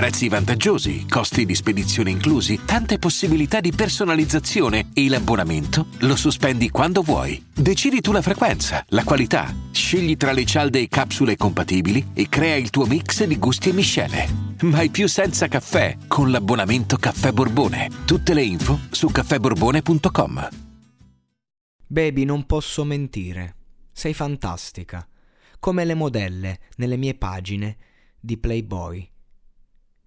Prezzi vantaggiosi, costi di spedizione inclusi, tante possibilità di personalizzazione e l'abbonamento lo sospendi quando vuoi. Decidi tu la frequenza, la qualità, scegli tra le cialde e capsule compatibili e crea il tuo mix di gusti e miscele. Mai più senza caffè con l'abbonamento Caffè Borbone. Tutte le info su caffèborbone.com. Baby, non posso mentire. Sei fantastica come le modelle nelle mie pagine di Playboy.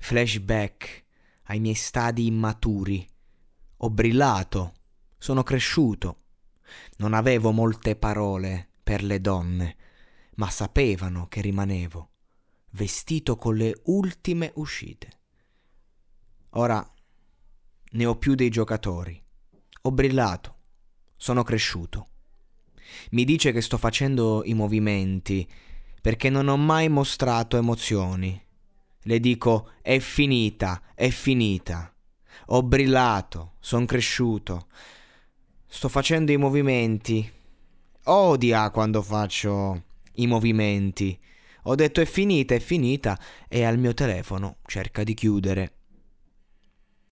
Flashback ai miei stadi immaturi. Ho brillato, sono cresciuto. Non avevo molte parole per le donne, ma sapevano che rimanevo, vestito con le ultime uscite. Ora ne ho più dei giocatori. Ho brillato, sono cresciuto. Mi dice che sto facendo i movimenti perché non ho mai mostrato emozioni. Le dico è finita, è finita. Ho brillato, son cresciuto. Sto facendo i movimenti. Odia quando faccio i movimenti. Ho detto è finita, è finita e al mio telefono cerca di chiudere.